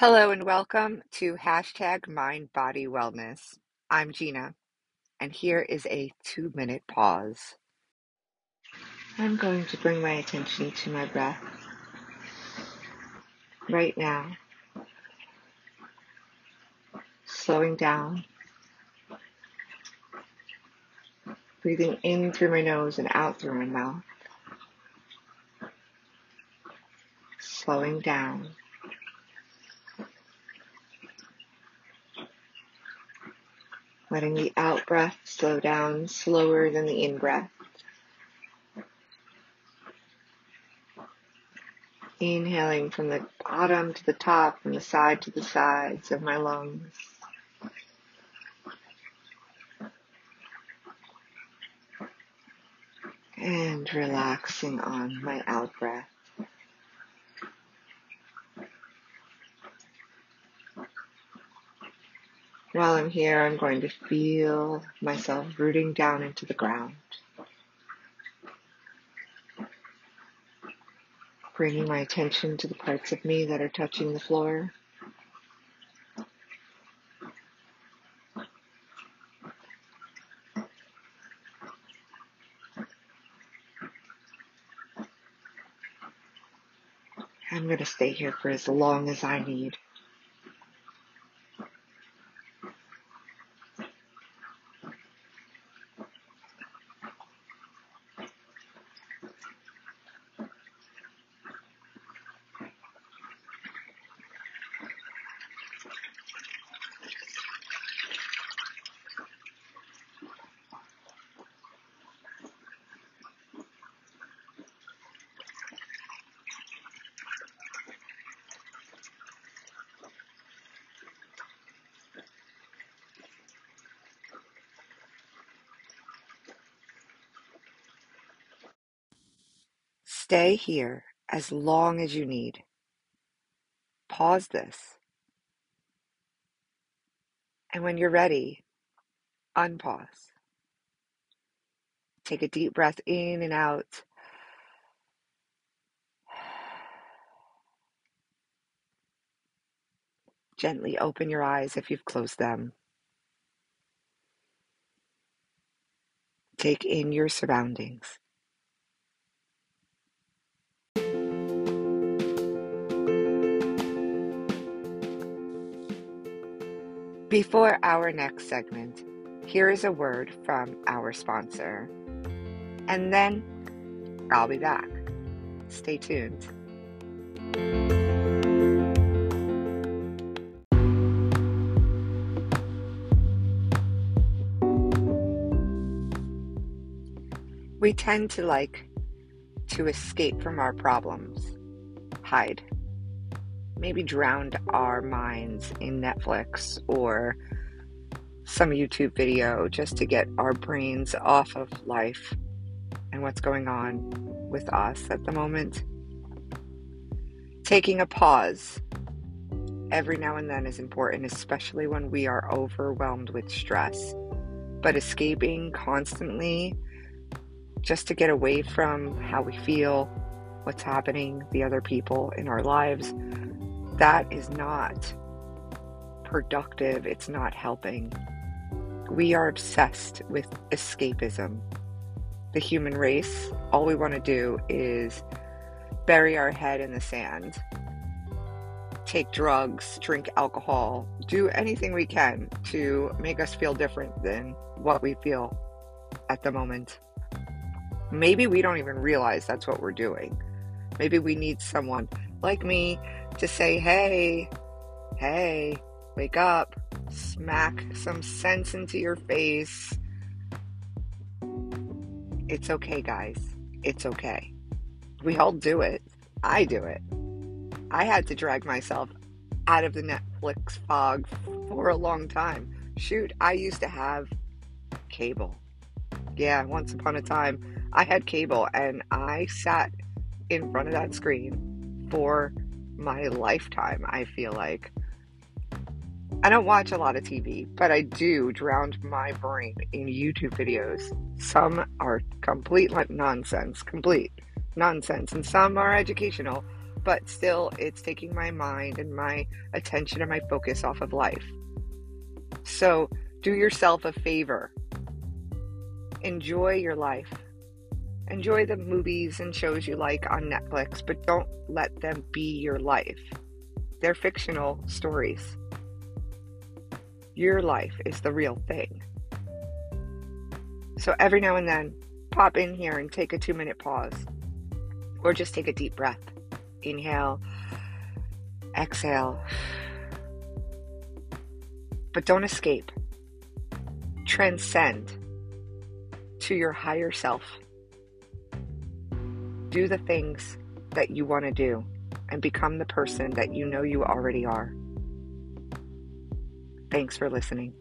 Hello and welcome to hashtag Mind Body Wellness. I'm Gina, and here is a two minute pause. I'm going to bring my attention to my breath right now, slowing down, breathing in through my nose and out through my mouth, slowing down. Letting the out breath slow down slower than the in breath. Inhaling from the bottom to the top, from the side to the sides of my lungs. And relaxing on my out breath. While I'm here, I'm going to feel myself rooting down into the ground. Bringing my attention to the parts of me that are touching the floor. I'm going to stay here for as long as I need. Stay here as long as you need. Pause this. And when you're ready, unpause. Take a deep breath in and out. Gently open your eyes if you've closed them. Take in your surroundings. Before our next segment, here is a word from our sponsor. And then I'll be back. Stay tuned. We tend to like to escape from our problems, hide maybe drowned our minds in Netflix or some YouTube video just to get our brains off of life and what's going on with us at the moment. Taking a pause every now and then is important, especially when we are overwhelmed with stress. But escaping constantly just to get away from how we feel, what's happening, the other people in our lives, that is not productive. It's not helping. We are obsessed with escapism. The human race, all we want to do is bury our head in the sand, take drugs, drink alcohol, do anything we can to make us feel different than what we feel at the moment. Maybe we don't even realize that's what we're doing. Maybe we need someone like me to say, hey, hey, wake up, smack some sense into your face. It's okay, guys. It's okay. We all do it. I do it. I had to drag myself out of the Netflix fog for a long time. Shoot, I used to have cable. Yeah, once upon a time, I had cable and I sat in front of that screen for my lifetime, I feel like. I don't watch a lot of TV, but I do drown my brain in YouTube videos. Some are complete like nonsense, complete nonsense, and some are educational. but still, it's taking my mind and my attention and my focus off of life. So, do yourself a favor. Enjoy your life. Enjoy the movies and shows you like on Netflix, but don't let them be your life. They're fictional stories. Your life is the real thing. So every now and then, pop in here and take a two minute pause, or just take a deep breath. Inhale, exhale. But don't escape. Transcend to your higher self. Do the things that you want to do and become the person that you know you already are. Thanks for listening.